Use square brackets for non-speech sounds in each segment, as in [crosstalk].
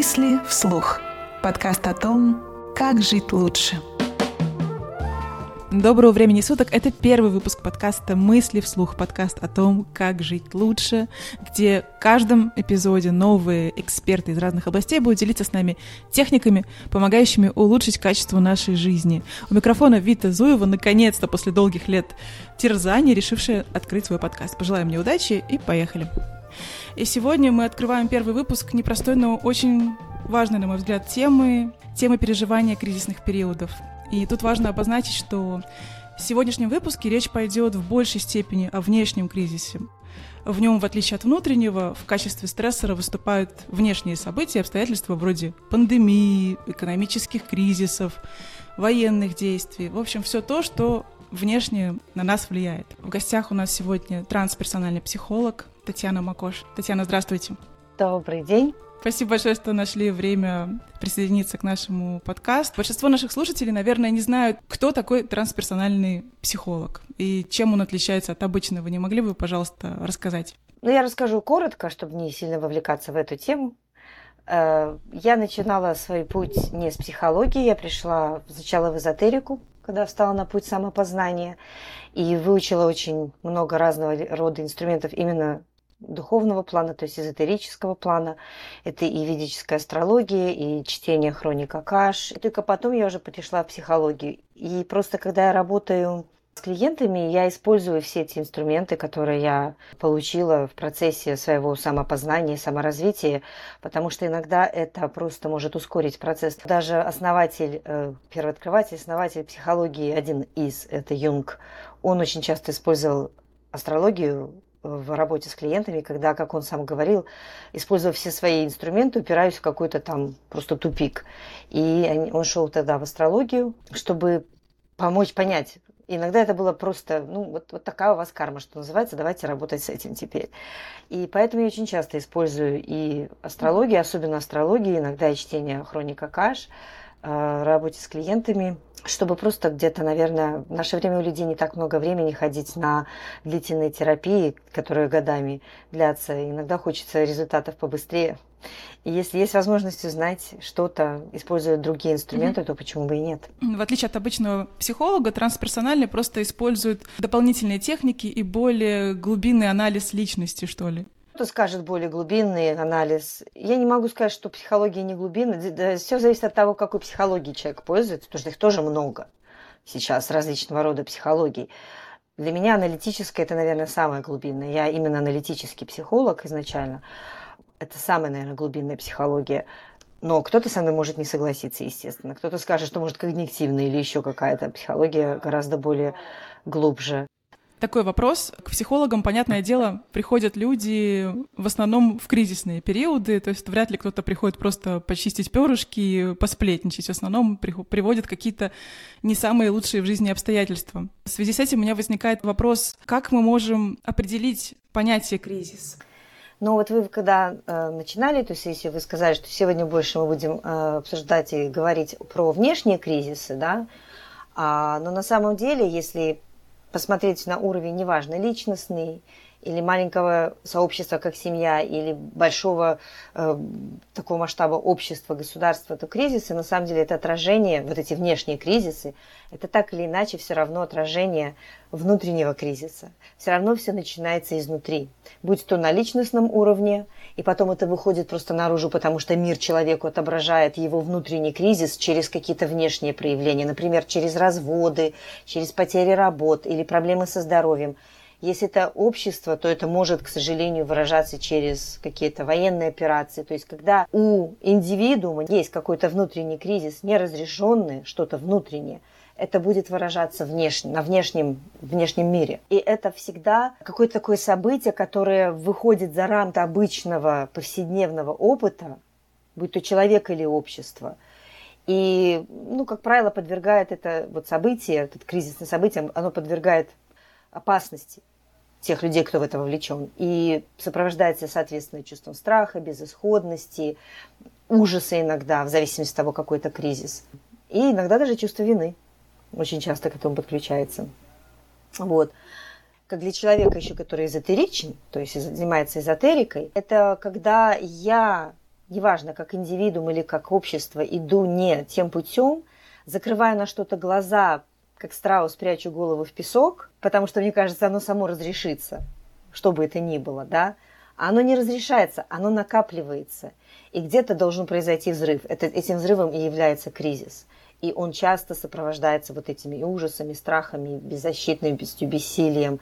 Мысли вслух. Подкаст о том, как жить лучше. Доброго времени суток. Это первый выпуск подкаста «Мысли вслух», подкаст о том, как жить лучше, где в каждом эпизоде новые эксперты из разных областей будут делиться с нами техниками, помогающими улучшить качество нашей жизни. У микрофона Вита Зуева, наконец-то, после долгих лет терзаний, решившая открыть свой подкаст. Пожелаем мне удачи и поехали. И сегодня мы открываем первый выпуск непростой, но очень важной, на мой взгляд, темы, темы переживания кризисных периодов. И тут важно обозначить, что в сегодняшнем выпуске речь пойдет в большей степени о внешнем кризисе. В нем, в отличие от внутреннего, в качестве стрессора выступают внешние события, обстоятельства вроде пандемии, экономических кризисов, военных действий. В общем, все то, что внешне на нас влияет. В гостях у нас сегодня трансперсональный психолог Татьяна Макош. Татьяна, здравствуйте. Добрый день. Спасибо большое, что нашли время присоединиться к нашему подкасту. Большинство наших слушателей, наверное, не знают, кто такой трансперсональный психолог и чем он отличается от обычного. Не могли бы, пожалуйста, рассказать? Ну, я расскажу коротко, чтобы не сильно вовлекаться в эту тему. Э, я начинала свой путь не с психологии, я пришла сначала в эзотерику, когда встала на путь самопознания и выучила очень много разного рода инструментов именно духовного плана, то есть эзотерического плана. Это и ведическая астрология, и чтение хроника Каш. И только потом я уже перешла в психологию. И просто когда я работаю с клиентами, я использую все эти инструменты, которые я получила в процессе своего самопознания, саморазвития, потому что иногда это просто может ускорить процесс. Даже основатель, э, первооткрыватель, основатель психологии, один из, это Юнг, он очень часто использовал астрологию в работе с клиентами, когда, как он сам говорил, используя все свои инструменты, упираюсь в какой-то там просто тупик. И он шел тогда в астрологию, чтобы помочь понять. Иногда это было просто, ну, вот, вот такая у вас карма, что называется, давайте работать с этим теперь. И поэтому я очень часто использую и астрологию, особенно астрологию, иногда и чтение хроника Каш, работе с клиентами – чтобы просто где-то, наверное, в наше время у людей не так много времени ходить на длительные терапии, которые годами длятся. Иногда хочется результатов побыстрее. И если есть возможность узнать что-то, используя другие инструменты, mm-hmm. то почему бы и нет? В отличие от обычного психолога, трансперсональный просто использует дополнительные техники и более глубинный анализ личности, что ли кто скажет более глубинный анализ. Я не могу сказать, что психология не глубинная. Все зависит от того, какой психологией человек пользуется, потому что их тоже много сейчас, различного рода психологий. Для меня аналитическая – это, наверное, самое глубинное. Я именно аналитический психолог изначально. Это самая, наверное, глубинная психология. Но кто-то со мной может не согласиться, естественно. Кто-то скажет, что может когнитивная или еще какая-то психология гораздо более глубже. Такой вопрос. К психологам, понятное дело, приходят люди в основном в кризисные периоды, то есть вряд ли кто-то приходит просто почистить перышки, посплетничать. В основном приводят какие-то не самые лучшие в жизни обстоятельства. В связи с этим у меня возникает вопрос, как мы можем определить понятие кризис? Ну вот вы когда э, начинали эту сессию, вы сказали, что сегодня больше мы будем э, обсуждать и говорить про внешние кризисы, да, а, но на самом деле, если посмотреть на уровень, неважно, личностный или маленького сообщества, как семья, или большого э, такого масштаба общества, государства, то кризисы, на самом деле, это отражение, вот эти внешние кризисы, это так или иначе все равно отражение внутреннего кризиса. Все равно все начинается изнутри. Будь то на личностном уровне, и потом это выходит просто наружу, потому что мир человеку отображает его внутренний кризис через какие-то внешние проявления, например, через разводы, через потери работ или проблемы со здоровьем – если это общество, то это может, к сожалению, выражаться через какие-то военные операции. То есть, когда у индивидуума есть какой-то внутренний кризис, неразрешенный, что-то внутреннее, это будет выражаться внешне, на внешнем, внешнем мире. И это всегда какое-то такое событие, которое выходит за рамки обычного повседневного опыта, будь то человек или общество. И, ну, как правило, подвергает это вот событие, этот кризисное событие, оно подвергает опасности тех людей, кто в это вовлечен. И сопровождается, соответственно, чувством страха, безысходности, ужаса иногда, в зависимости от того, какой это кризис. И иногда даже чувство вины очень часто к этому подключается. Вот. Как для человека еще, который эзотеричен, то есть занимается эзотерикой, это когда я неважно, как индивидуум или как общество, иду не тем путем, закрываю на что-то глаза, как страус прячу голову в песок, потому что, мне кажется, оно само разрешится, что бы это ни было, да, а оно не разрешается, оно накапливается. И где-то должен произойти взрыв. Это, этим взрывом и является кризис. И он часто сопровождается вот этими ужасами, страхами, беззащитностью, бессилием.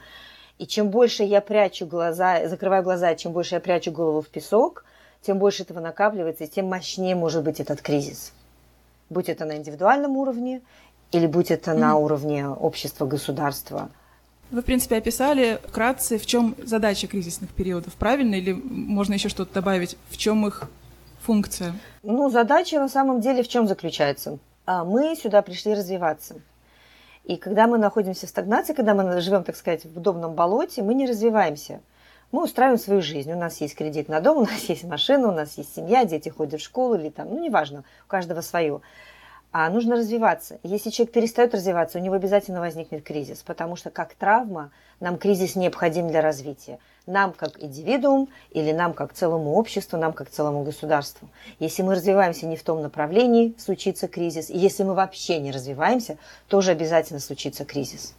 И чем больше я прячу глаза, закрываю глаза, чем больше я прячу голову в песок, тем больше этого накапливается, и тем мощнее может быть этот кризис. Будь это на индивидуальном уровне, или будь это mm-hmm. на уровне общества, государства. Вы, в принципе, описали вкратце, в чем задача кризисных периодов, правильно? Или можно еще что-то добавить? В чем их функция? Ну, задача на самом деле в чем заключается? А, мы сюда пришли развиваться. И когда мы находимся в стагнации, когда мы живем, так сказать, в удобном болоте, мы не развиваемся. Мы устраиваем свою жизнь. У нас есть кредит на дом, у нас [laughs] есть машина, у нас есть семья, дети ходят в школу или там, ну, неважно, у каждого свое. А нужно развиваться. Если человек перестает развиваться, у него обязательно возникнет кризис, потому что как травма нам кризис необходим для развития. Нам как индивидуум или нам как целому обществу, нам как целому государству. Если мы развиваемся не в том направлении, случится кризис. И если мы вообще не развиваемся, тоже обязательно случится кризис.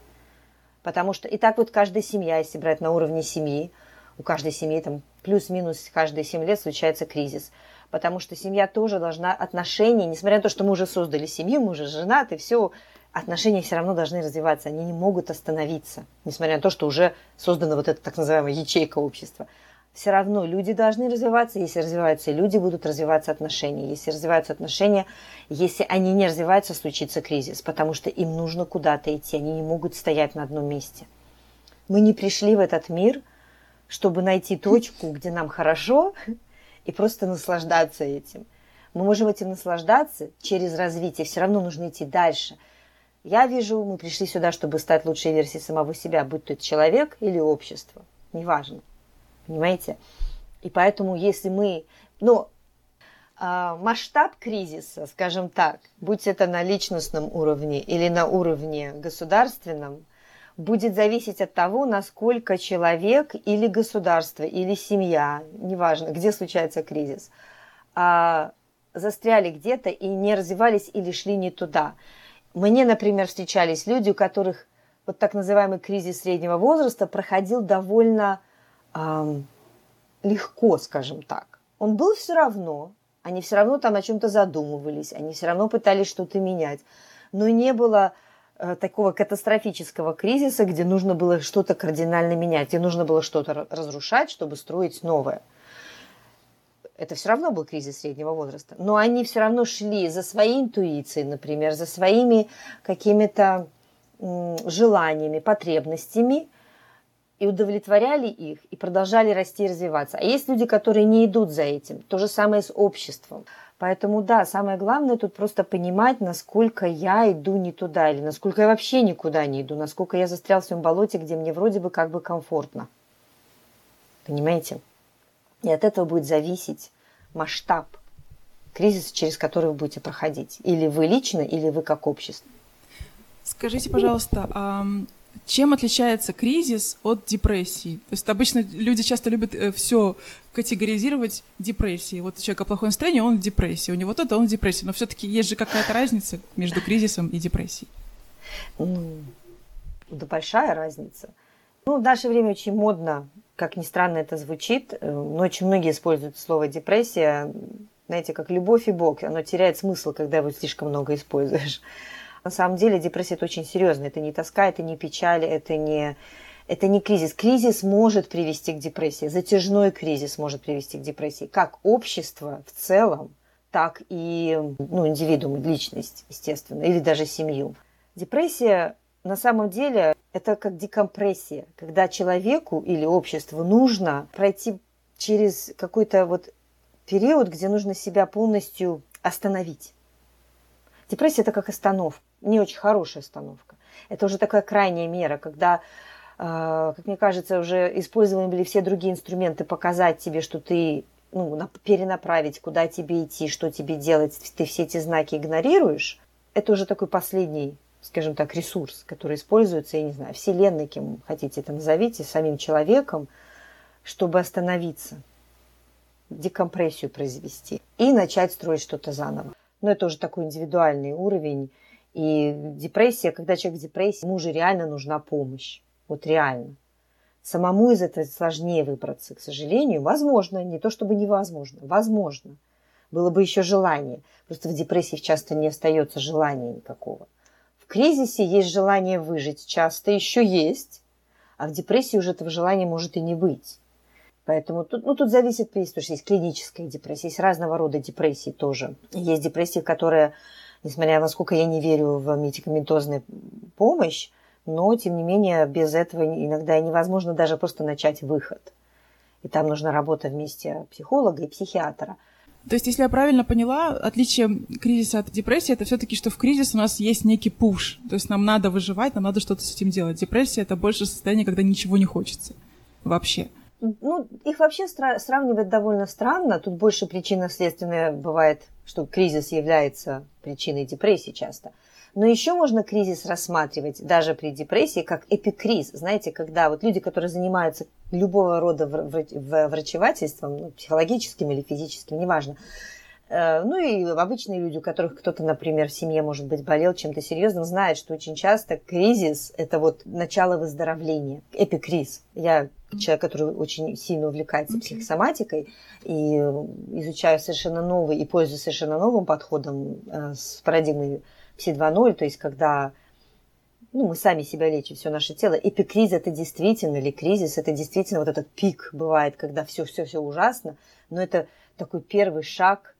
Потому что и так вот каждая семья, если брать на уровне семьи, у каждой семьи там плюс-минус каждые 7 лет случается кризис – потому что семья тоже должна отношения, несмотря на то, что мы уже создали семью, мы уже женаты, все, отношения все равно должны развиваться, они не могут остановиться, несмотря на то, что уже создана вот эта так называемая ячейка общества. Все равно люди должны развиваться, если развиваются люди, будут развиваться отношения. Если развиваются отношения, если они не развиваются, случится кризис, потому что им нужно куда-то идти, они не могут стоять на одном месте. Мы не пришли в этот мир, чтобы найти точку, где нам хорошо, и просто наслаждаться этим. Мы можем этим наслаждаться через развитие, все равно нужно идти дальше. Я вижу, мы пришли сюда, чтобы стать лучшей версией самого себя, будь то человек или общество, неважно, понимаете? И поэтому, если мы, ну, э, масштаб кризиса, скажем так, будь это на личностном уровне или на уровне государственном, будет зависеть от того, насколько человек или государство, или семья, неважно, где случается кризис, а, застряли где-то и не развивались или шли не туда. Мне, например, встречались люди, у которых вот так называемый кризис среднего возраста проходил довольно эм, легко, скажем так. Он был все равно, они все равно там о чем-то задумывались, они все равно пытались что-то менять, но не было такого катастрофического кризиса, где нужно было что-то кардинально менять, где нужно было что-то разрушать, чтобы строить новое. Это все равно был кризис среднего возраста. Но они все равно шли за своей интуицией, например, за своими какими-то желаниями, потребностями, и удовлетворяли их, и продолжали расти и развиваться. А есть люди, которые не идут за этим. То же самое с обществом. Поэтому да, самое главное тут просто понимать, насколько я иду не туда, или насколько я вообще никуда не иду, насколько я застрял в своем болоте, где мне вроде бы как бы комфортно. Понимаете? И от этого будет зависеть масштаб кризиса, через который вы будете проходить. Или вы лично, или вы как общество. Скажите, пожалуйста, а чем отличается кризис от депрессии? То есть обычно люди часто любят э, все категоризировать депрессией. Вот у человека плохое настроение, он в депрессии. У него то-то, он в депрессии. Но все-таки есть же какая-то разница между кризисом и депрессией. Ну, да большая разница. Ну, в наше время очень модно, как ни странно это звучит, э, но очень многие используют слово депрессия, знаете, как любовь и Бог. Оно теряет смысл, когда его слишком много используешь. На самом деле депрессия это очень серьезно. Это не тоска, это не печаль, это не, это не кризис. Кризис может привести к депрессии. Затяжной кризис может привести к депрессии. Как общество в целом, так и ну, индивидуум, личность, естественно, или даже семью. Депрессия на самом деле это как декомпрессия, когда человеку или обществу нужно пройти через какой-то вот период, где нужно себя полностью остановить. Депрессия – это как остановка, не очень хорошая остановка. Это уже такая крайняя мера, когда, э, как мне кажется, уже использованы были все другие инструменты показать тебе, что ты ну, перенаправить, куда тебе идти, что тебе делать, ты все эти знаки игнорируешь, это уже такой последний, скажем так, ресурс, который используется, я не знаю, вселенной, кем хотите это назовите, самим человеком, чтобы остановиться. декомпрессию произвести и начать строить что-то заново. Но это уже такой индивидуальный уровень. И депрессия, когда человек в депрессии, ему уже реально нужна помощь. Вот реально. Самому из этого сложнее выбраться, к сожалению. Возможно, не то чтобы невозможно, возможно. Было бы еще желание. Просто в депрессии часто не остается желания никакого. В кризисе есть желание выжить, часто еще есть, а в депрессии уже этого желания может и не быть. Поэтому тут, ну, тут зависит, потому что есть клиническая депрессия, есть разного рода депрессии тоже. Есть депрессии, которые, несмотря на сколько я не верю в медикаментозную помощь, но, тем не менее, без этого иногда невозможно даже просто начать выход. И там нужна работа вместе психолога и психиатра. То есть, если я правильно поняла, отличие кризиса от депрессии это все-таки, что в кризис у нас есть некий пуш. То есть нам надо выживать, нам надо что-то с этим делать. Депрессия это больше состояние, когда ничего не хочется. Вообще. Ну, их вообще сравнивать довольно странно. Тут больше причинно-следственная бывает, что кризис является причиной депрессии часто. Но еще можно кризис рассматривать даже при депрессии как эпикриз. Знаете, когда вот люди, которые занимаются любого рода врачевательством, ну, психологическим или физическим, неважно, э, ну и обычные люди, у которых кто-то, например, в семье, может быть, болел чем-то серьезным, знают, что очень часто кризис – это вот начало выздоровления, эпикриз. Я человек, который очень сильно увлекается okay. психосоматикой и изучаю совершенно новый и пользуюсь совершенно новым подходом э, с парадигмой все 2.0, то есть когда ну, мы сами себя лечим, все наше тело. Эпикриз это действительно, или кризис это действительно вот этот пик бывает, когда все-все-все ужасно, но это такой первый шаг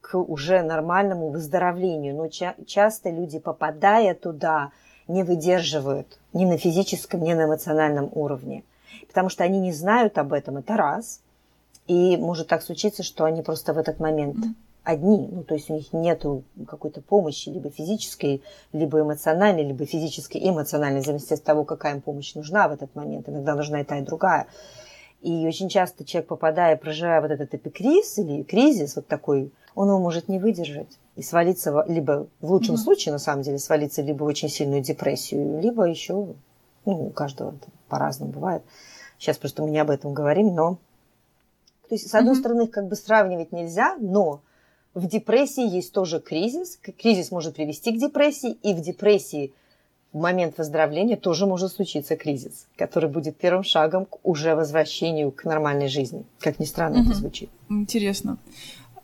к уже нормальному выздоровлению. Но ча- часто люди, попадая туда, не выдерживают ни на физическом, ни на эмоциональном уровне. Потому что они не знают об этом, это раз. И может так случиться, что они просто в этот момент одни, ну, то есть у них нет какой-то помощи, либо физической, либо эмоциональной, либо физической и эмоциональной, в зависимости от того, какая им помощь нужна в этот момент. Иногда нужна и та, и другая. И очень часто человек, попадая, проживая вот этот эпикриз или кризис вот такой, он его может не выдержать и свалиться, либо в лучшем mm-hmm. случае, на самом деле, свалиться либо в очень сильную депрессию, либо еще, ну, у каждого по-разному бывает. Сейчас просто мы не об этом говорим, но... То есть, с одной mm-hmm. стороны, как бы сравнивать нельзя, но в депрессии есть тоже кризис. Кризис может привести к депрессии, и в депрессии в момент выздоровления тоже может случиться кризис, который будет первым шагом к уже возвращению к нормальной жизни. Как ни странно угу. это звучит. Интересно.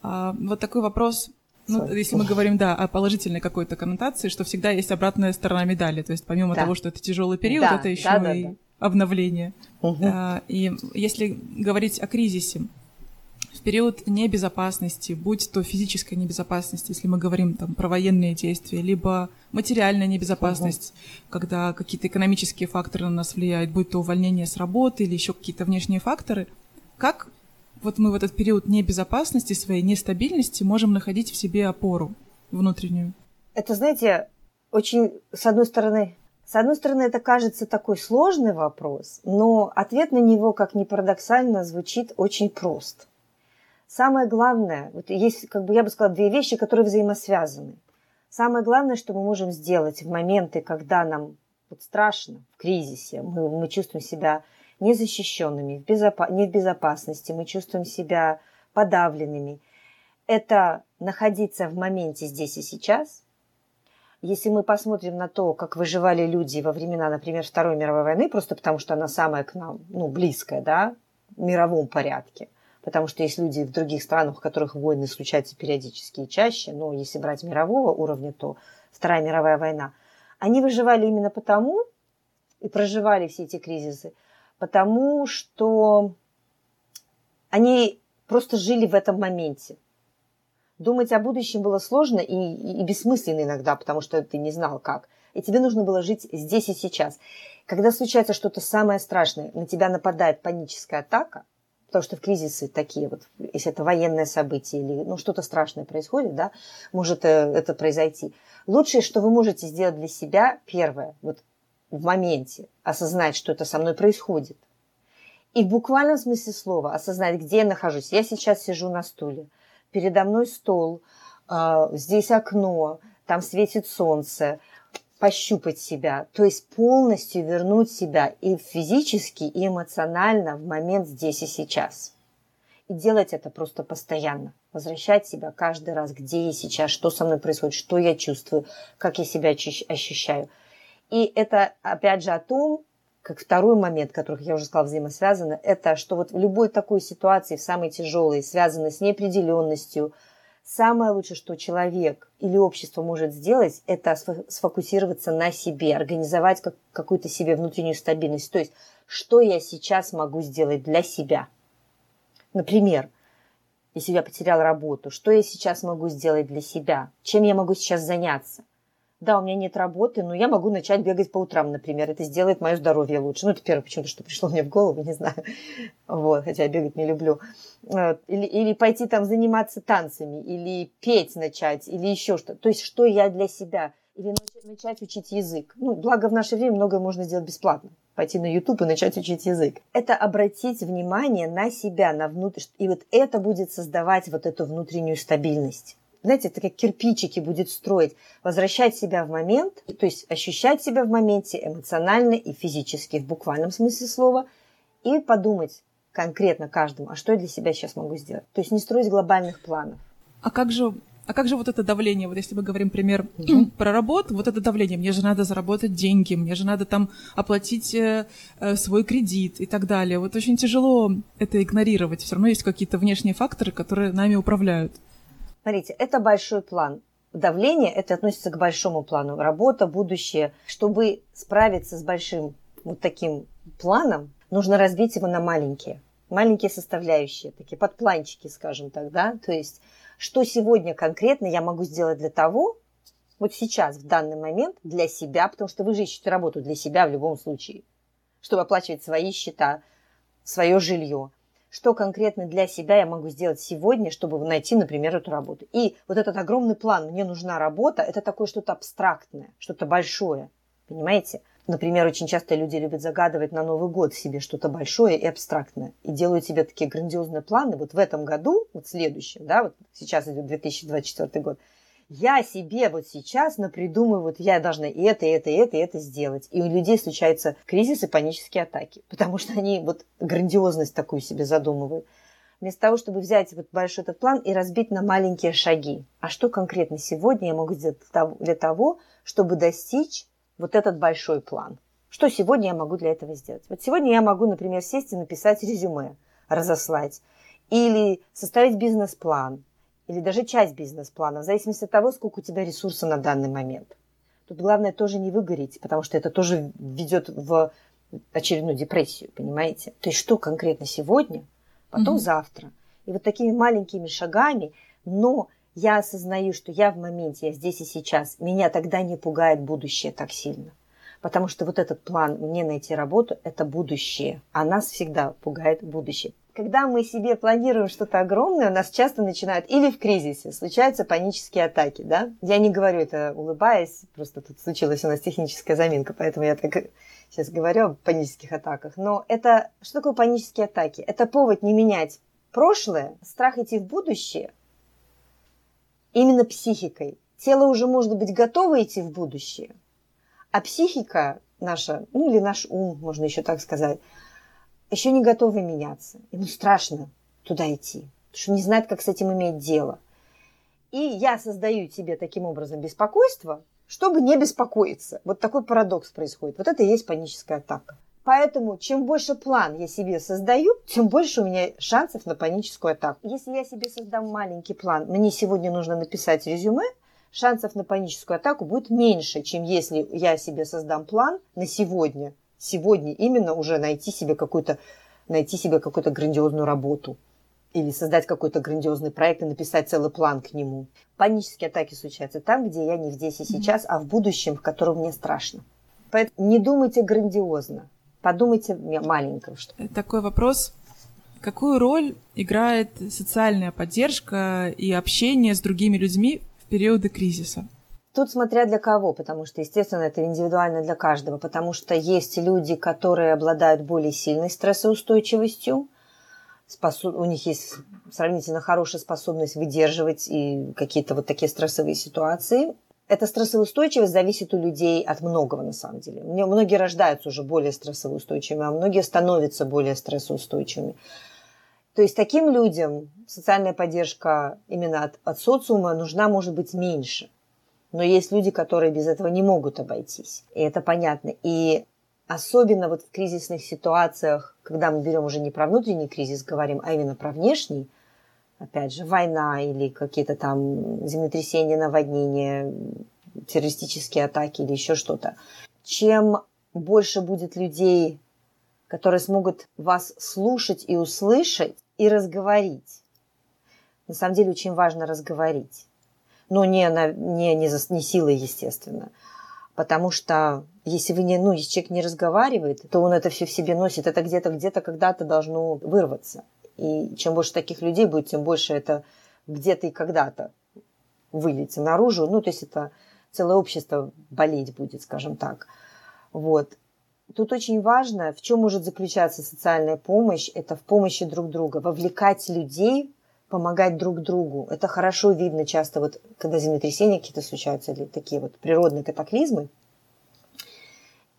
А, вот такой вопрос. Ну, если мы говорим, да, о положительной какой-то коннотации, что всегда есть обратная сторона медали. То есть помимо да. того, что это тяжелый период, да, это еще да, да, и да. обновление. Угу. А, и если говорить о кризисе, в период небезопасности, будь то физическая небезопасность, если мы говорим там про военные действия, либо материальная небезопасность, угу. когда какие-то экономические факторы на нас влияют, будь то увольнение с работы или еще какие-то внешние факторы, как вот мы в этот период небезопасности, своей нестабильности можем находить в себе опору внутреннюю? Это, знаете, очень, с одной стороны, с одной стороны, это кажется такой сложный вопрос, но ответ на него, как ни парадоксально, звучит очень прост. Самое главное, вот есть, как бы я бы сказала, две вещи, которые взаимосвязаны. Самое главное, что мы можем сделать в моменты, когда нам вот страшно, в кризисе, мы, мы чувствуем себя незащищенными, в безопа- не в безопасности, мы чувствуем себя подавленными. Это находиться в моменте здесь и сейчас. Если мы посмотрим на то, как выживали люди во времена, например, Второй мировой войны, просто потому что она самая к нам, ну, близкая, да, в мировом порядке – потому что есть люди в других странах, в которых войны случаются периодически и чаще, но если брать мирового уровня, то Вторая мировая война, они выживали именно потому и проживали все эти кризисы, потому что они просто жили в этом моменте. Думать о будущем было сложно и, и, бессмысленно иногда, потому что ты не знал как. И тебе нужно было жить здесь и сейчас. Когда случается что-то самое страшное, на тебя нападает паническая атака – потому что в кризисы такие вот, если это военное событие или ну, что-то страшное происходит, да, может э, это произойти. Лучшее, что вы можете сделать для себя, первое, вот в моменте осознать, что это со мной происходит. И в буквальном смысле слова осознать, где я нахожусь. Я сейчас сижу на стуле, передо мной стол, а, здесь окно, там светит солнце, пощупать себя, то есть полностью вернуть себя и физически, и эмоционально в момент здесь и сейчас. И делать это просто постоянно. Возвращать себя каждый раз, где я сейчас, что со мной происходит, что я чувствую, как я себя ощущаю. И это, опять же, о том, как второй момент, который, я уже сказала, взаимосвязано, это что вот в любой такой ситуации, в самой тяжелой, связанной с неопределенностью, самое лучшее, что человек или общество может сделать, это сфокусироваться на себе, организовать как, какую-то себе внутреннюю стабильность. То есть, что я сейчас могу сделать для себя – Например, если я потерял работу, что я сейчас могу сделать для себя? Чем я могу сейчас заняться? Да, у меня нет работы, но я могу начать бегать по утрам, например. Это сделает мое здоровье лучше. Ну, это первое почему-то, что пришло мне в голову, не знаю. Вот, хотя я бегать не люблю. Или, или пойти там заниматься танцами, или петь начать, или еще что. То есть, что я для себя? Или начать учить язык. Ну, благо в наше время многое можно сделать бесплатно пойти на YouTube и начать учить язык. Это обратить внимание на себя, на внутрь, и вот это будет создавать вот эту внутреннюю стабильность. Знаете, это как кирпичики будет строить, возвращать себя в момент, то есть ощущать себя в моменте эмоционально и физически, в буквальном смысле слова, и подумать конкретно каждому, а что я для себя сейчас могу сделать. То есть не строить глобальных планов. А как же а как же вот это давление? Вот если мы говорим, пример, mm-hmm. про работу, вот это давление. Мне же надо заработать деньги, мне же надо там оплатить э, э, свой кредит и так далее. Вот очень тяжело это игнорировать. Все равно есть какие-то внешние факторы, которые нами управляют. Смотрите, это большой план. Давление, это относится к большому плану. Работа, будущее. Чтобы справиться с большим вот таким планом, нужно разбить его на маленькие. Маленькие составляющие, такие подпланчики, скажем так, да. То есть что сегодня конкретно я могу сделать для того, вот сейчас, в данный момент, для себя, потому что вы же ищете работу для себя в любом случае, чтобы оплачивать свои счета, свое жилье. Что конкретно для себя я могу сделать сегодня, чтобы найти, например, эту работу. И вот этот огромный план «мне нужна работа» – это такое что-то абстрактное, что-то большое, понимаете? Например, очень часто люди любят загадывать на Новый год себе что-то большое и абстрактное. И делают себе такие грандиозные планы. Вот в этом году, вот следующем, да, вот сейчас идет 2024 год, я себе вот сейчас напридумываю, вот я должна и это, и это, и это, и это сделать. И у людей случаются кризисы, панические атаки, потому что они вот грандиозность такую себе задумывают. Вместо того, чтобы взять вот большой этот план и разбить на маленькие шаги. А что конкретно сегодня я могу сделать для того, чтобы достичь вот этот большой план. Что сегодня я могу для этого сделать? Вот сегодня я могу, например, сесть и написать резюме, разослать, или составить бизнес-план, или даже часть бизнес-плана, в зависимости от того, сколько у тебя ресурса на данный момент. Тут главное тоже не выгореть, потому что это тоже ведет в очередную депрессию, понимаете? То есть что конкретно сегодня, потом mm-hmm. завтра. И вот такими маленькими шагами, но я осознаю, что я в моменте, я здесь и сейчас, меня тогда не пугает будущее так сильно. Потому что вот этот план мне найти работу – это будущее. А нас всегда пугает будущее. Когда мы себе планируем что-то огромное, у нас часто начинают или в кризисе случаются панические атаки. Да? Я не говорю это улыбаясь, просто тут случилась у нас техническая заминка, поэтому я так сейчас говорю о панических атаках. Но это что такое панические атаки? Это повод не менять прошлое, страх идти в будущее, именно психикой. Тело уже может быть готово идти в будущее, а психика наша, ну или наш ум, можно еще так сказать, еще не готовы меняться. Ему страшно туда идти, потому что не знает, как с этим иметь дело. И я создаю тебе таким образом беспокойство, чтобы не беспокоиться. Вот такой парадокс происходит. Вот это и есть паническая атака. Поэтому чем больше план я себе создаю, тем больше у меня шансов на паническую атаку. Если я себе создам маленький план, мне сегодня нужно написать резюме, шансов на паническую атаку будет меньше, чем если я себе создам план на сегодня. Сегодня именно уже найти себе какую-то найти себе какую-то грандиозную работу или создать какой-то грандиозный проект и написать целый план к нему. Панические атаки случаются там, где я не здесь и сейчас, а в будущем, в котором мне страшно. Поэтому не думайте грандиозно. Подумайте маленько. Что... Такой вопрос. Какую роль играет социальная поддержка и общение с другими людьми в периоды кризиса? Тут смотря для кого, потому что, естественно, это индивидуально для каждого, потому что есть люди, которые обладают более сильной стрессоустойчивостью, у них есть сравнительно хорошая способность выдерживать и какие-то вот такие стрессовые ситуации эта стрессоустойчивость зависит у людей от многого, на самом деле. Многие рождаются уже более стрессоустойчивыми, а многие становятся более стрессоустойчивыми. То есть таким людям социальная поддержка именно от, от социума нужна, может быть, меньше. Но есть люди, которые без этого не могут обойтись. И это понятно. И особенно вот в кризисных ситуациях, когда мы берем уже не про внутренний кризис, говорим, а именно про внешний, опять же, война или какие-то там землетрясения, наводнения, террористические атаки или еще что-то. Чем больше будет людей, которые смогут вас слушать и услышать, и разговорить. На самом деле очень важно разговорить. Но не, на, не, не, за, не силой, естественно. Потому что если вы не, ну, если человек не разговаривает, то он это все в себе носит. Это где-то, где-то, когда-то должно вырваться. И чем больше таких людей будет, тем больше это где-то и когда-то выльется наружу. Ну, то есть это целое общество болеть будет, скажем так. Вот. Тут очень важно, в чем может заключаться социальная помощь, это в помощи друг друга, вовлекать людей, помогать друг другу. Это хорошо видно часто, вот, когда землетрясения какие-то случаются или такие вот природные катаклизмы,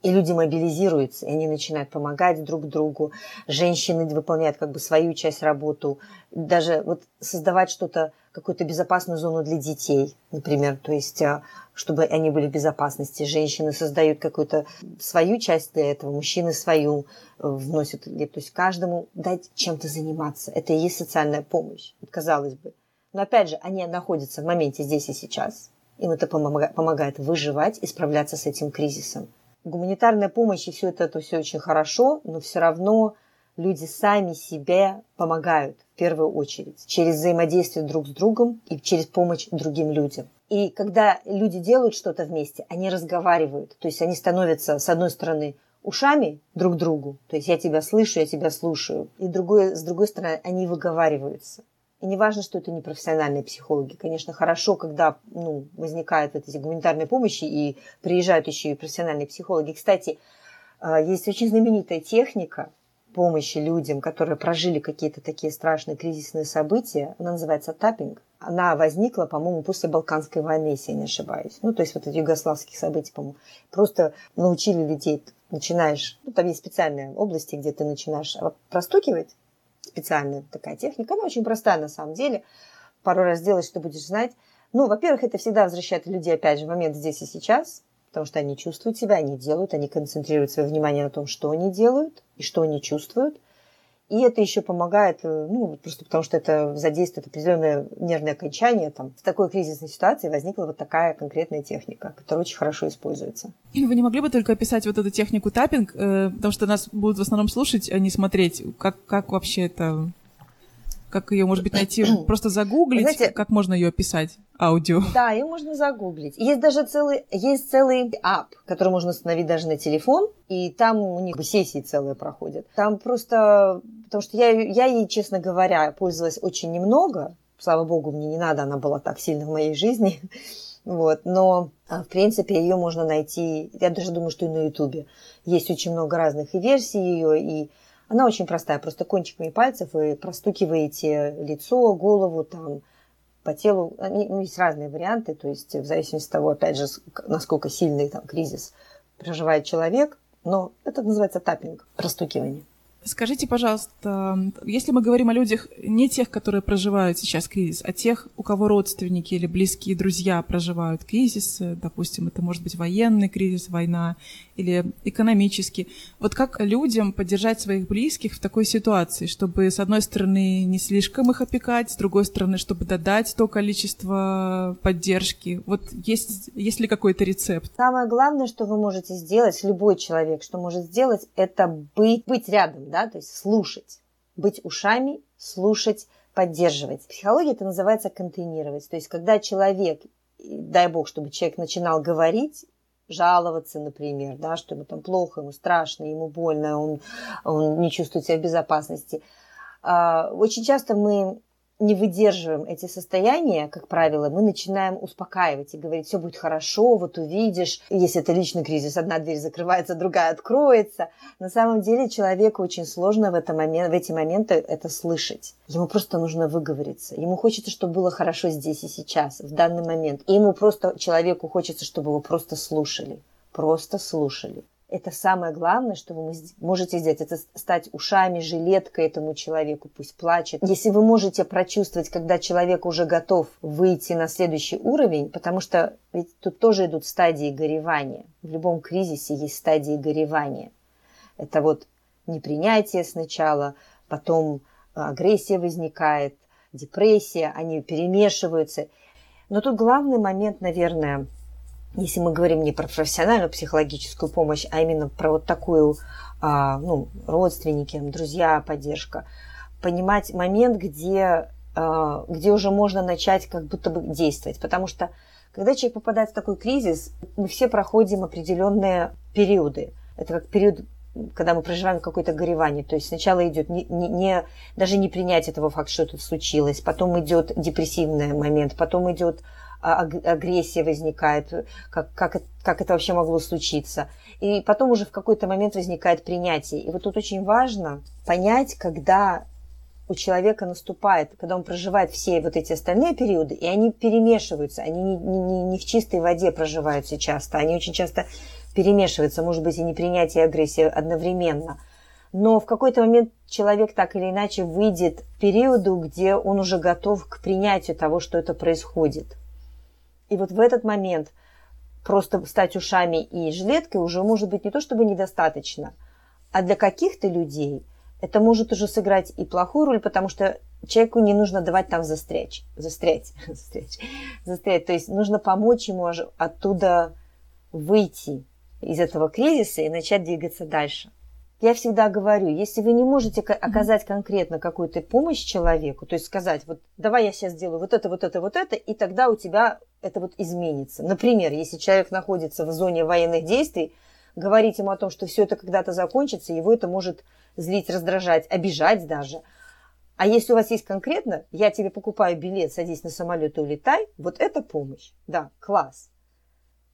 и люди мобилизируются, и они начинают помогать друг другу. Женщины выполняют как бы свою часть работу. Даже вот создавать что-то, какую-то безопасную зону для детей, например. То есть а, чтобы они были в безопасности. Женщины создают какую-то свою часть для этого, мужчины свою э, вносят. То есть каждому дать чем-то заниматься. Это и есть социальная помощь, казалось бы. Но опять же, они находятся в моменте здесь и сейчас. Им это помогает выживать и справляться с этим кризисом. Гуманитарная помощь и все это, это все очень хорошо, но все равно люди сами себе помогают в первую очередь через взаимодействие друг с другом и через помощь другим людям. И когда люди делают что-то вместе, они разговаривают. То есть они становятся, с одной стороны, ушами друг другу. То есть я тебя слышу, я тебя слушаю. И другой, с другой стороны, они выговариваются. И не важно, что это не профессиональные психологи. Конечно, хорошо, когда ну, возникают вот эти гуманитарные помощи и приезжают еще и профессиональные психологи. Кстати, а, есть очень знаменитая техника помощи людям, которые прожили какие-то такие страшные кризисные события. Она называется таппинг она возникла, по-моему, после Балканской войны, если я не ошибаюсь. Ну, то есть вот эти югославские события, по-моему. Просто научили людей, начинаешь, ну, там есть специальные области, где ты начинаешь простукивать, специальная такая техника, она очень простая на самом деле. Пару раз делать, что будешь знать. Ну, во-первых, это всегда возвращает людей, опять же, в момент здесь и сейчас, потому что они чувствуют себя, они делают, они концентрируют свое внимание на том, что они делают и что они чувствуют – и это еще помогает, э, ну, просто потому что это задействует определенное нервное окончание. Там. В такой кризисной ситуации возникла вот такая конкретная техника, которая очень хорошо используется. Вы не могли бы только описать вот эту технику таппинг, э, потому что нас будут в основном слушать, а не смотреть, как, как вообще это как ее, может быть, найти? Просто загуглить? Знаете, как можно ее описать? Аудио. Да, ее можно загуглить. Есть даже целый, есть целый ап, который можно установить даже на телефон, и там у них сессии целые проходят. Там просто... Потому что я, я ей, честно говоря, пользовалась очень немного. Слава богу, мне не надо, она была так сильно в моей жизни. [laughs] Вот, но, а, в принципе, ее можно найти, я даже думаю, что и на Ютубе. Есть очень много разных и версий ее, и она очень простая, просто кончиками пальцев вы простукиваете лицо, голову, там, по телу. Ну, есть разные варианты, то есть в зависимости от того, опять же, насколько сильный там кризис проживает человек, но это называется таппинг, простукивание. Скажите, пожалуйста, если мы говорим о людях, не тех, которые проживают сейчас кризис, а тех, у кого родственники или близкие друзья проживают кризис, допустим, это может быть военный кризис, война или экономический, вот как людям поддержать своих близких в такой ситуации, чтобы, с одной стороны, не слишком их опекать, с другой стороны, чтобы додать то количество поддержки? Вот есть, есть ли какой-то рецепт? Самое главное, что вы можете сделать, любой человек, что может сделать, это быть, быть рядом да, то есть слушать, быть ушами, слушать, поддерживать. В психологии это называется контейнировать. То есть когда человек, дай бог, чтобы человек начинал говорить, жаловаться, например, да, что ему там плохо, ему страшно, ему больно, он, он не чувствует себя в безопасности. А, очень часто мы не выдерживаем эти состояния, как правило, мы начинаем успокаивать и говорить, все будет хорошо, вот увидишь. Если это личный кризис, одна дверь закрывается, другая откроется. На самом деле человеку очень сложно в, это момент, в эти моменты это слышать. Ему просто нужно выговориться. Ему хочется, чтобы было хорошо здесь и сейчас, в данный момент. И ему просто, человеку хочется, чтобы его просто слушали. Просто слушали. Это самое главное, что вы можете сделать, это стать ушами, жилеткой этому человеку, пусть плачет. Если вы можете прочувствовать, когда человек уже готов выйти на следующий уровень, потому что ведь тут тоже идут стадии горевания. В любом кризисе есть стадии горевания. Это вот непринятие сначала, потом агрессия возникает, депрессия, они перемешиваются. Но тут главный момент, наверное, если мы говорим не про профессиональную психологическую помощь, а именно про вот такую, а, ну, родственники, друзья, поддержка, понимать момент, где, а, где уже можно начать как будто бы действовать. Потому что когда человек попадает в такой кризис, мы все проходим определенные периоды. Это как период когда мы проживаем какое-то горевание. То есть сначала идет не, не, не, даже не принять этого факта, что это случилось, потом идет депрессивный момент, потом идет агрессия возникает, как, как, как это вообще могло случиться. И потом уже в какой-то момент возникает принятие. И вот тут очень важно понять, когда у человека наступает, когда он проживает все вот эти остальные периоды, и они перемешиваются, они не, не, не в чистой воде проживаются часто, они очень часто перемешиваются, может быть, и непринятие и агрессия одновременно. Но в какой-то момент человек так или иначе выйдет в периоду, где он уже готов к принятию того, что это происходит. И вот в этот момент просто стать ушами и жилеткой уже может быть не то чтобы недостаточно, а для каких-то людей это может уже сыграть и плохую роль, потому что человеку не нужно давать там застрять, застрять, [laughs] застрять, застрять. То есть нужно помочь ему оттуда выйти из этого кризиса и начать двигаться дальше. Я всегда говорю, если вы не можете оказать конкретно какую-то помощь человеку, то есть сказать, вот давай я сейчас сделаю вот это, вот это, вот это, и тогда у тебя это вот изменится. Например, если человек находится в зоне военных действий, говорить ему о том, что все это когда-то закончится, его это может злить, раздражать, обижать даже. А если у вас есть конкретно, я тебе покупаю билет, садись на самолет и улетай, вот это помощь. Да, класс.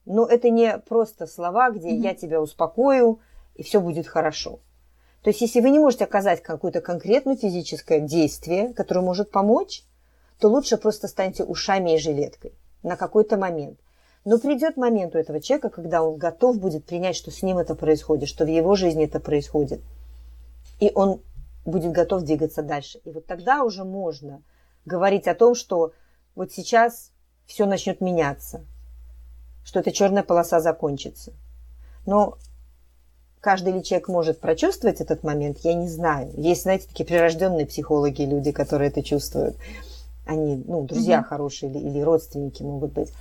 Но это не просто слова, где mm-hmm. я тебя успокою, и все будет хорошо. То есть, если вы не можете оказать какое-то конкретное физическое действие, которое может помочь, то лучше просто станьте ушами и жилеткой на какой-то момент. Но придет момент у этого человека, когда он готов будет принять, что с ним это происходит, что в его жизни это происходит. И он будет готов двигаться дальше. И вот тогда уже можно говорить о том, что вот сейчас все начнет меняться, что эта черная полоса закончится. Но каждый ли человек может прочувствовать этот момент, я не знаю. Есть, знаете, такие прирожденные психологи, люди, которые это чувствуют они, ну, друзья mm-hmm. хорошие или, или родственники могут быть.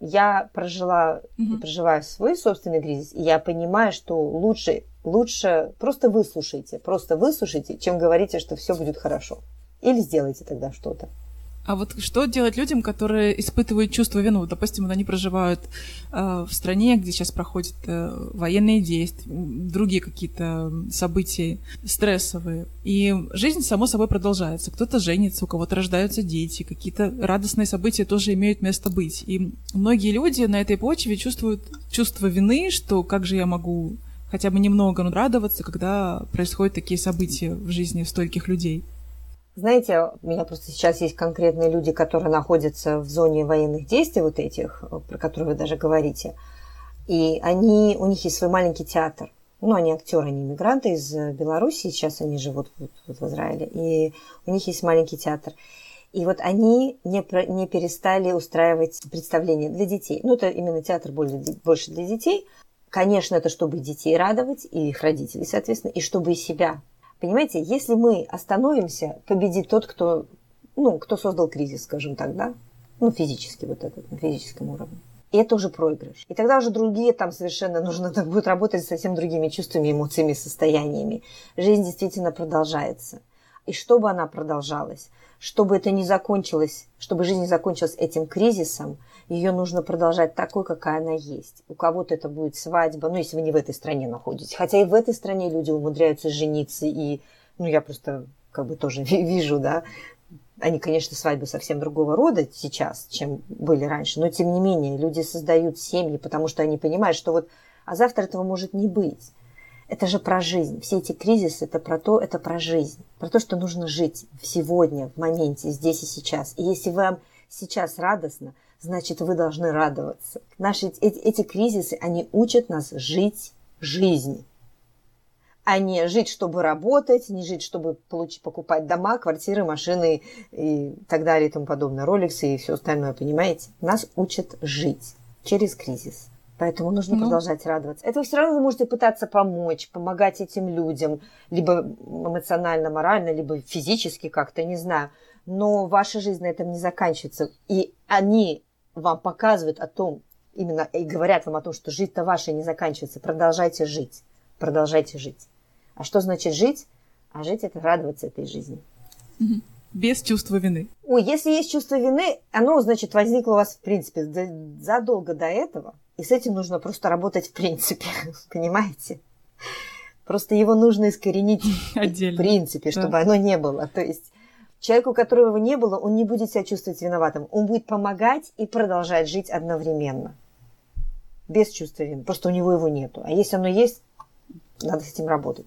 Я прожила mm-hmm. проживаю свой собственный кризис, и я понимаю, что лучше, лучше просто выслушайте, просто выслушайте, чем говорите, что все будет хорошо. Или сделайте тогда что-то. А вот что делать людям, которые испытывают чувство вины? Допустим, они проживают э, в стране, где сейчас проходят э, военные действия, другие какие-то события стрессовые. И жизнь, само собой, продолжается. Кто-то женится, у кого-то рождаются дети, какие-то радостные события тоже имеют место быть. И многие люди на этой почве чувствуют чувство вины, что как же я могу хотя бы немного радоваться, когда происходят такие события в жизни стольких людей. Знаете, у меня просто сейчас есть конкретные люди, которые находятся в зоне военных действий, вот этих, про которые вы даже говорите. И они, у них есть свой маленький театр. Ну, они актеры, они иммигранты из Беларуси, сейчас они живут вот, вот в Израиле. И у них есть маленький театр. И вот они не, не перестали устраивать представления для детей. Ну, это именно театр больше для детей. Конечно, это чтобы детей радовать, и их родителей, соответственно, и чтобы и себя Понимаете, если мы остановимся, победит тот, кто, ну, кто создал кризис, скажем так, да? Ну, физически вот этот, на физическом уровне. И это уже проигрыш. И тогда уже другие там совершенно [laughs] нужно так будет работать с совсем другими чувствами, эмоциями, состояниями. Жизнь действительно продолжается. И чтобы она продолжалась, чтобы это не закончилось, чтобы жизнь не закончилась этим кризисом, ее нужно продолжать такой, какая она есть. У кого-то это будет свадьба, ну, если вы не в этой стране находитесь. Хотя и в этой стране люди умудряются жениться, и, ну, я просто как бы тоже [laughs] вижу, да, они, конечно, свадьбы совсем другого рода сейчас, чем были раньше, но тем не менее люди создают семьи, потому что они понимают, что вот, а завтра этого может не быть. Это же про жизнь. Все эти кризисы, это про то, это про жизнь. Про то, что нужно жить сегодня, в моменте, здесь и сейчас. И если вам сейчас радостно, значит, вы должны радоваться. Наши эти, эти кризисы, они учат нас жить жизнь а не жить, чтобы работать, не жить, чтобы получить, покупать дома, квартиры, машины и так далее и тому подобное, роликсы и все остальное, понимаете? Нас учат жить через кризис. Поэтому нужно ну. продолжать радоваться. Это все равно вы можете пытаться помочь, помогать этим людям, либо эмоционально, морально, либо физически как-то, не знаю. Но ваша жизнь на этом не заканчивается. И они вам показывают о том, именно и говорят вам о том, что жизнь-то ваша не заканчивается. Продолжайте жить. Продолжайте жить. А что значит жить? А жить это радоваться этой жизни. Без чувства вины. Ой, если есть чувство вины, оно, значит, возникло у вас, в принципе, задолго до этого. И с этим нужно просто работать в принципе. [laughs] Понимаете? Просто его нужно искоренить [laughs] Отдельно. в принципе, чтобы да. оно не было. То есть человеку, которого не было, он не будет себя чувствовать виноватым. Он будет помогать и продолжать жить одновременно. Без чувства вины. Просто у него его нету. А если оно есть, надо с этим работать.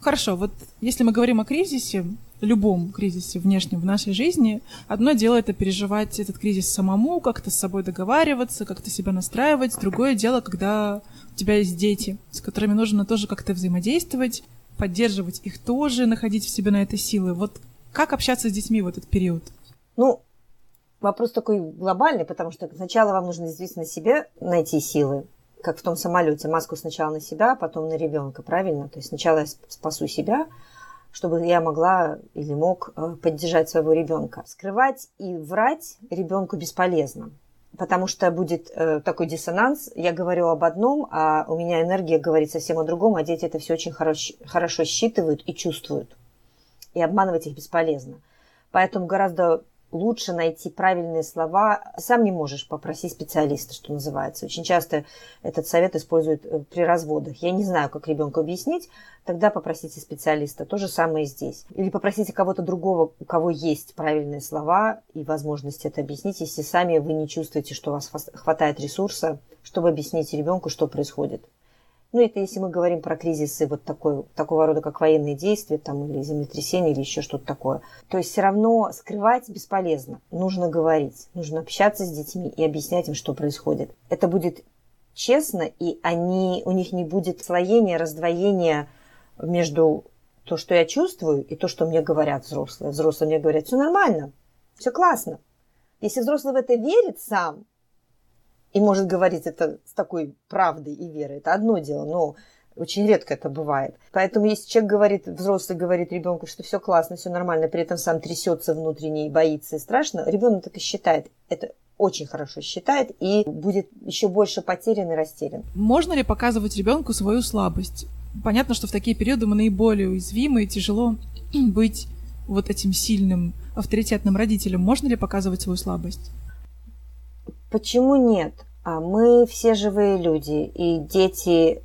Хорошо, вот если мы говорим о кризисе, любом кризисе внешнем в нашей жизни, одно дело это переживать этот кризис самому, как-то с собой договариваться, как-то себя настраивать. Другое дело, когда у тебя есть дети, с которыми нужно тоже как-то взаимодействовать, поддерживать их тоже, находить в себе на это силы. Вот как общаться с детьми в этот период? Ну, вопрос такой глобальный, потому что сначала вам нужно действительно себе найти силы, как в том самолете, маску сначала на себя, потом на ребенка, правильно? То есть сначала я спасу себя, чтобы я могла или мог э, поддержать своего ребенка. Скрывать и врать ребенку бесполезно, потому что будет э, такой диссонанс. Я говорю об одном, а у меня энергия говорит совсем о другом, а дети это все очень хорошо, хорошо считывают и чувствуют. И обманывать их бесполезно. Поэтому гораздо лучше найти правильные слова. Сам не можешь попросить специалиста, что называется. Очень часто этот совет используют э, при разводах. Я не знаю, как ребенку объяснить, тогда попросите специалиста. То же самое здесь. Или попросите кого-то другого, у кого есть правильные слова и возможность это объяснить, если сами вы не чувствуете, что у вас хватает ресурса, чтобы объяснить ребенку, что происходит. Ну, это если мы говорим про кризисы вот такой, такого рода, как военные действия, там, или землетрясение, или еще что-то такое. То есть все равно скрывать бесполезно. Нужно говорить, нужно общаться с детьми и объяснять им, что происходит. Это будет честно, и они, у них не будет слоения, раздвоения между то, что я чувствую, и то, что мне говорят взрослые. Взрослые мне говорят, все нормально, все классно. Если взрослый в это верит сам, и может говорить это с такой правдой и верой. Это одно дело, но очень редко это бывает. Поэтому если человек говорит, взрослый говорит ребенку, что все классно, все нормально, при этом сам трясется внутренне и боится и страшно, ребенок так и считает. Это очень хорошо считает и будет еще больше потерян и растерян. Можно ли показывать ребенку свою слабость? Понятно, что в такие периоды мы наиболее уязвимы и тяжело [clears throat] быть вот этим сильным, авторитетным родителем. Можно ли показывать свою слабость? Почему нет? А мы все живые люди, и дети,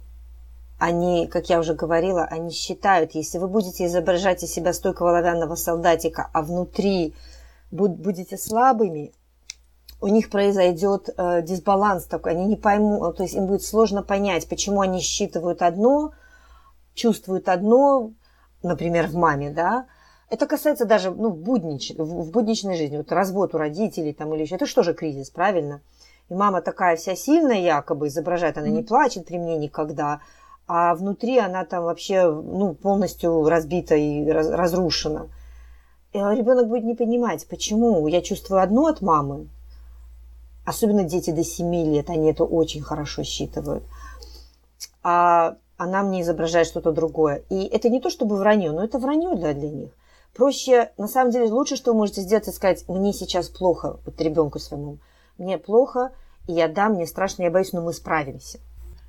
они, как я уже говорила, они считают, если вы будете изображать из себя стойкого оловянного солдатика, а внутри будете слабыми, у них произойдет э, дисбаланс такой, они не поймут, то есть им будет сложно понять, почему они считывают одно, чувствуют одно, например, в маме, да, это касается даже ну, в, буднич, в будничной жизни. Вот развод у родителей там, или еще. Это что же кризис, правильно? И мама такая вся сильная якобы, изображает, она mm-hmm. не плачет при мне никогда. А внутри она там вообще ну, полностью разбита и раз, разрушена. И ребенок будет не понимать, почему я чувствую одно от мамы. Особенно дети до 7 лет, они это очень хорошо считывают. А она мне изображает что-то другое. И это не то чтобы вранье, но это вранье для, для них проще, на самом деле, лучше, что вы можете сделать, это сказать, мне сейчас плохо, вот ребенку своему, мне плохо, и я да, мне страшно, я боюсь, но мы справимся.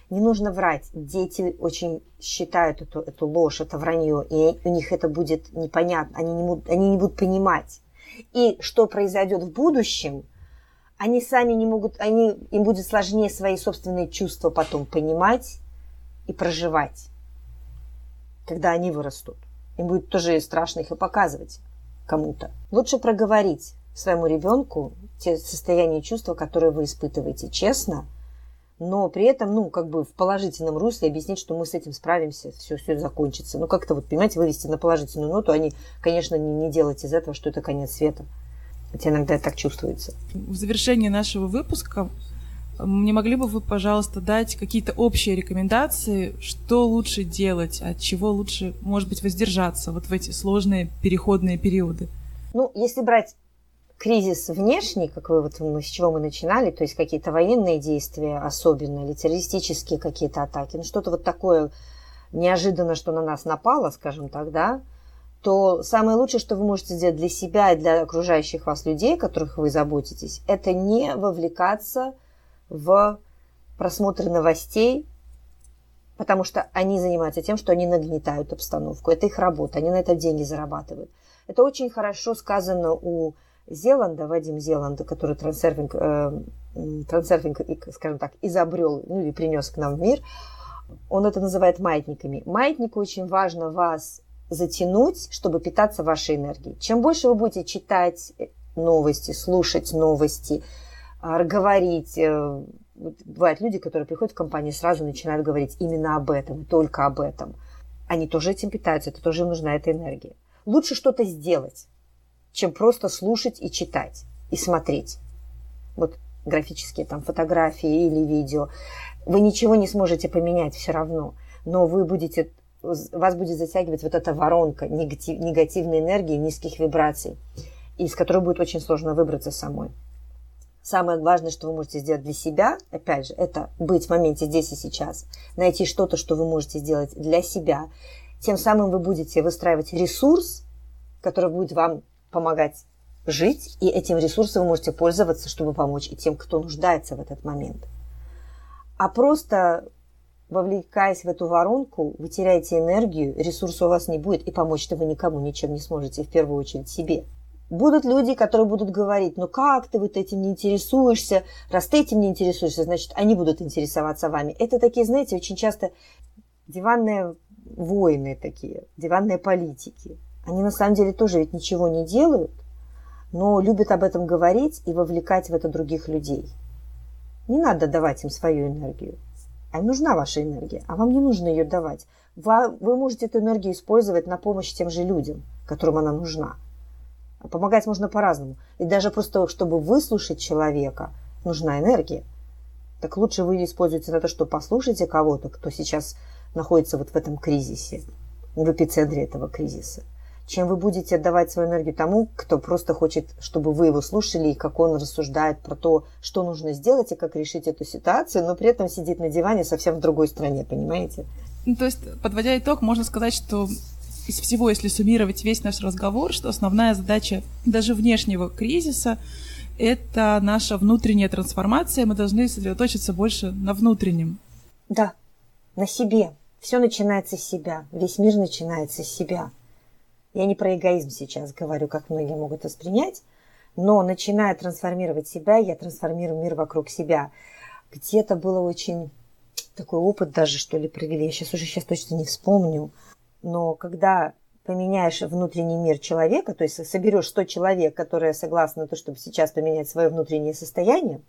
Не нужно врать. Дети очень считают эту, эту ложь, это вранье, и у них это будет непонятно, они не, будут, они не будут понимать. И что произойдет в будущем, они сами не могут, они, им будет сложнее свои собственные чувства потом понимать и проживать, когда они вырастут. Им будет тоже страшно их и показывать кому-то. Лучше проговорить своему ребенку те состояния и чувства, которые вы испытываете, честно, но при этом, ну, как бы в положительном русле объяснить, что мы с этим справимся, все, все закончится. Ну, как-то вот, понимаете, вывести на положительную ноту, а не, конечно, не, не делать из этого, что это конец света. Хотя иногда так чувствуется. В завершении нашего выпуска Не могли бы вы, пожалуйста, дать какие-то общие рекомендации, что лучше делать, от чего лучше, может быть, воздержаться вот в эти сложные переходные периоды? Ну, если брать кризис внешний, как вы вот с чего мы начинали, то есть какие-то военные действия особенно, или террористические какие-то атаки, ну что-то вот такое неожиданно, что на нас напало, скажем так, да, то самое лучшее, что вы можете сделать для себя и для окружающих вас людей, которых вы заботитесь, это не вовлекаться в просмотр новостей, потому что они занимаются тем, что они нагнетают обстановку. Это их работа, они на это деньги зарабатывают. Это очень хорошо сказано у Зеланда, Вадим Зеланда, который трансерфинг, э, трансерфинг скажем так, изобрел, ну и принес к нам в мир, он это называет маятниками. Маятнику очень важно вас затянуть, чтобы питаться вашей энергией. Чем больше вы будете читать новости, слушать новости, говорить, э, бывают люди, которые приходят в компанию сразу начинают говорить именно об этом, только об этом. Они тоже этим питаются, это тоже им нужна эта энергия. Лучше что-то сделать, чем просто слушать и читать, и смотреть. Вот графические там фотографии или видео. Вы ничего не сможете поменять все равно, но вы будете, вас будет затягивать вот эта воронка негатив, негативной энергии, низких вибраций, из которой будет очень сложно выбраться самой. Самое важное, что вы можете сделать для себя, опять же, это быть в моменте здесь и сейчас, найти что-то, что вы можете сделать для себя. Тем самым вы будете выстраивать ресурс, который будет вам помогать жить, и этим ресурсом вы можете пользоваться, чтобы помочь и тем, кто нуждается в этот момент. А просто вовлекаясь в эту воронку, вы теряете энергию, ресурса у вас не будет, и помочь-то вы никому ничем не сможете, в первую очередь себе. Будут люди, которые будут говорить, ну как ты вот этим не интересуешься, раз ты этим не интересуешься, значит, они будут интересоваться вами. Это такие, знаете, очень часто диванные воины такие, диванные политики. Они на самом деле тоже ведь ничего не делают, но любят об этом говорить и вовлекать в это других людей. Не надо давать им свою энергию. А им нужна ваша энергия, а вам не нужно ее давать. Вы можете эту энергию использовать на помощь тем же людям, которым она нужна. Помогать можно по-разному. И даже просто, чтобы выслушать человека, нужна энергия. Так лучше вы используете на то, что послушайте кого-то, кто сейчас находится вот в этом кризисе, в эпицентре этого кризиса чем вы будете отдавать свою энергию тому, кто просто хочет, чтобы вы его слушали, и как он рассуждает про то, что нужно сделать и как решить эту ситуацию, но при этом сидит на диване совсем в другой стране, понимаете? Ну, то есть, подводя итог, можно сказать, что из всего, если суммировать весь наш разговор, что основная задача даже внешнего кризиса – это наша внутренняя трансформация, мы должны сосредоточиться больше на внутреннем. Да, на себе. Все начинается с себя. Весь мир начинается с себя. Я не про эгоизм сейчас говорю, как многие могут воспринять, но начиная трансформировать себя, я трансформирую мир вокруг себя. Где-то было очень такой опыт даже, что ли, провели, я сейчас уже сейчас точно не вспомню, но когда поменяешь внутренний мир человека, то есть соберешь 100 человек, которые согласны на то, чтобы сейчас поменять свое внутреннее состояние,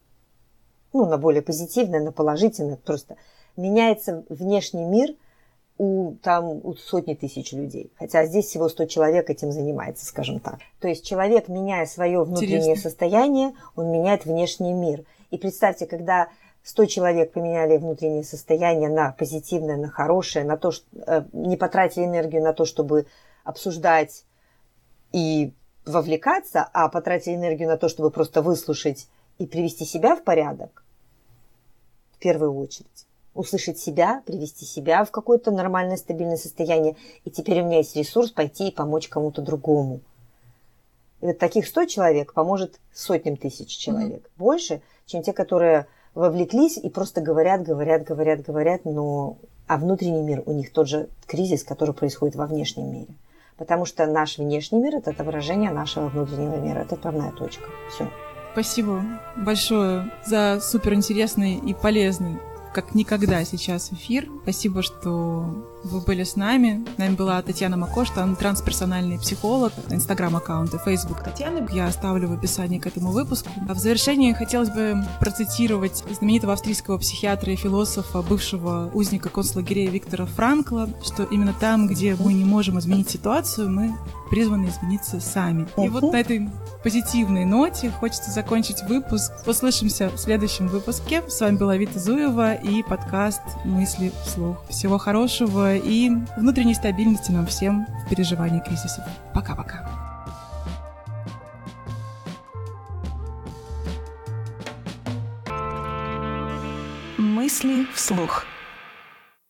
ну, на более позитивное, на положительное, просто меняется внешний мир – у, там, у сотни тысяч людей. Хотя здесь всего 100 человек этим занимается, скажем так. То есть человек, меняя свое внутреннее Интересно. состояние, он меняет внешний мир. И представьте, когда 100 человек поменяли внутреннее состояние на позитивное, на хорошее, на то, что э, не потратили энергию на то, чтобы обсуждать и вовлекаться, а потратили энергию на то, чтобы просто выслушать и привести себя в порядок, в первую очередь услышать себя, привести себя в какое-то нормальное, стабильное состояние. И теперь у меня есть ресурс пойти и помочь кому-то другому. И вот таких 100 человек поможет сотням тысяч человек. Mm-hmm. Больше, чем те, которые вовлеклись и просто говорят, говорят, говорят, говорят, но а внутренний мир у них тот же кризис, который происходит во внешнем мире. Потому что наш внешний мир – это отображение нашего внутреннего мира. Это отправная точка. Все. Спасибо большое за суперинтересный и полезный как никогда сейчас эфир. Спасибо, что вы были с нами. С нами была Татьяна Макош, она трансперсональный психолог, инстаграм-аккаунт и фейсбук Татьяны. Я оставлю в описании к этому выпуску. А в завершении хотелось бы процитировать знаменитого австрийского психиатра и философа, бывшего узника концлагерей Виктора Франкла, что именно там, где мы не можем изменить ситуацию, мы призваны измениться сами. И вот на этой позитивной ноте хочется закончить выпуск. Услышимся в следующем выпуске. С вами была Вита Зуева и подкаст «Мысли вслух». Всего хорошего и внутренней стабильности нам всем в переживании кризисов. Пока-пока. Мысли вслух.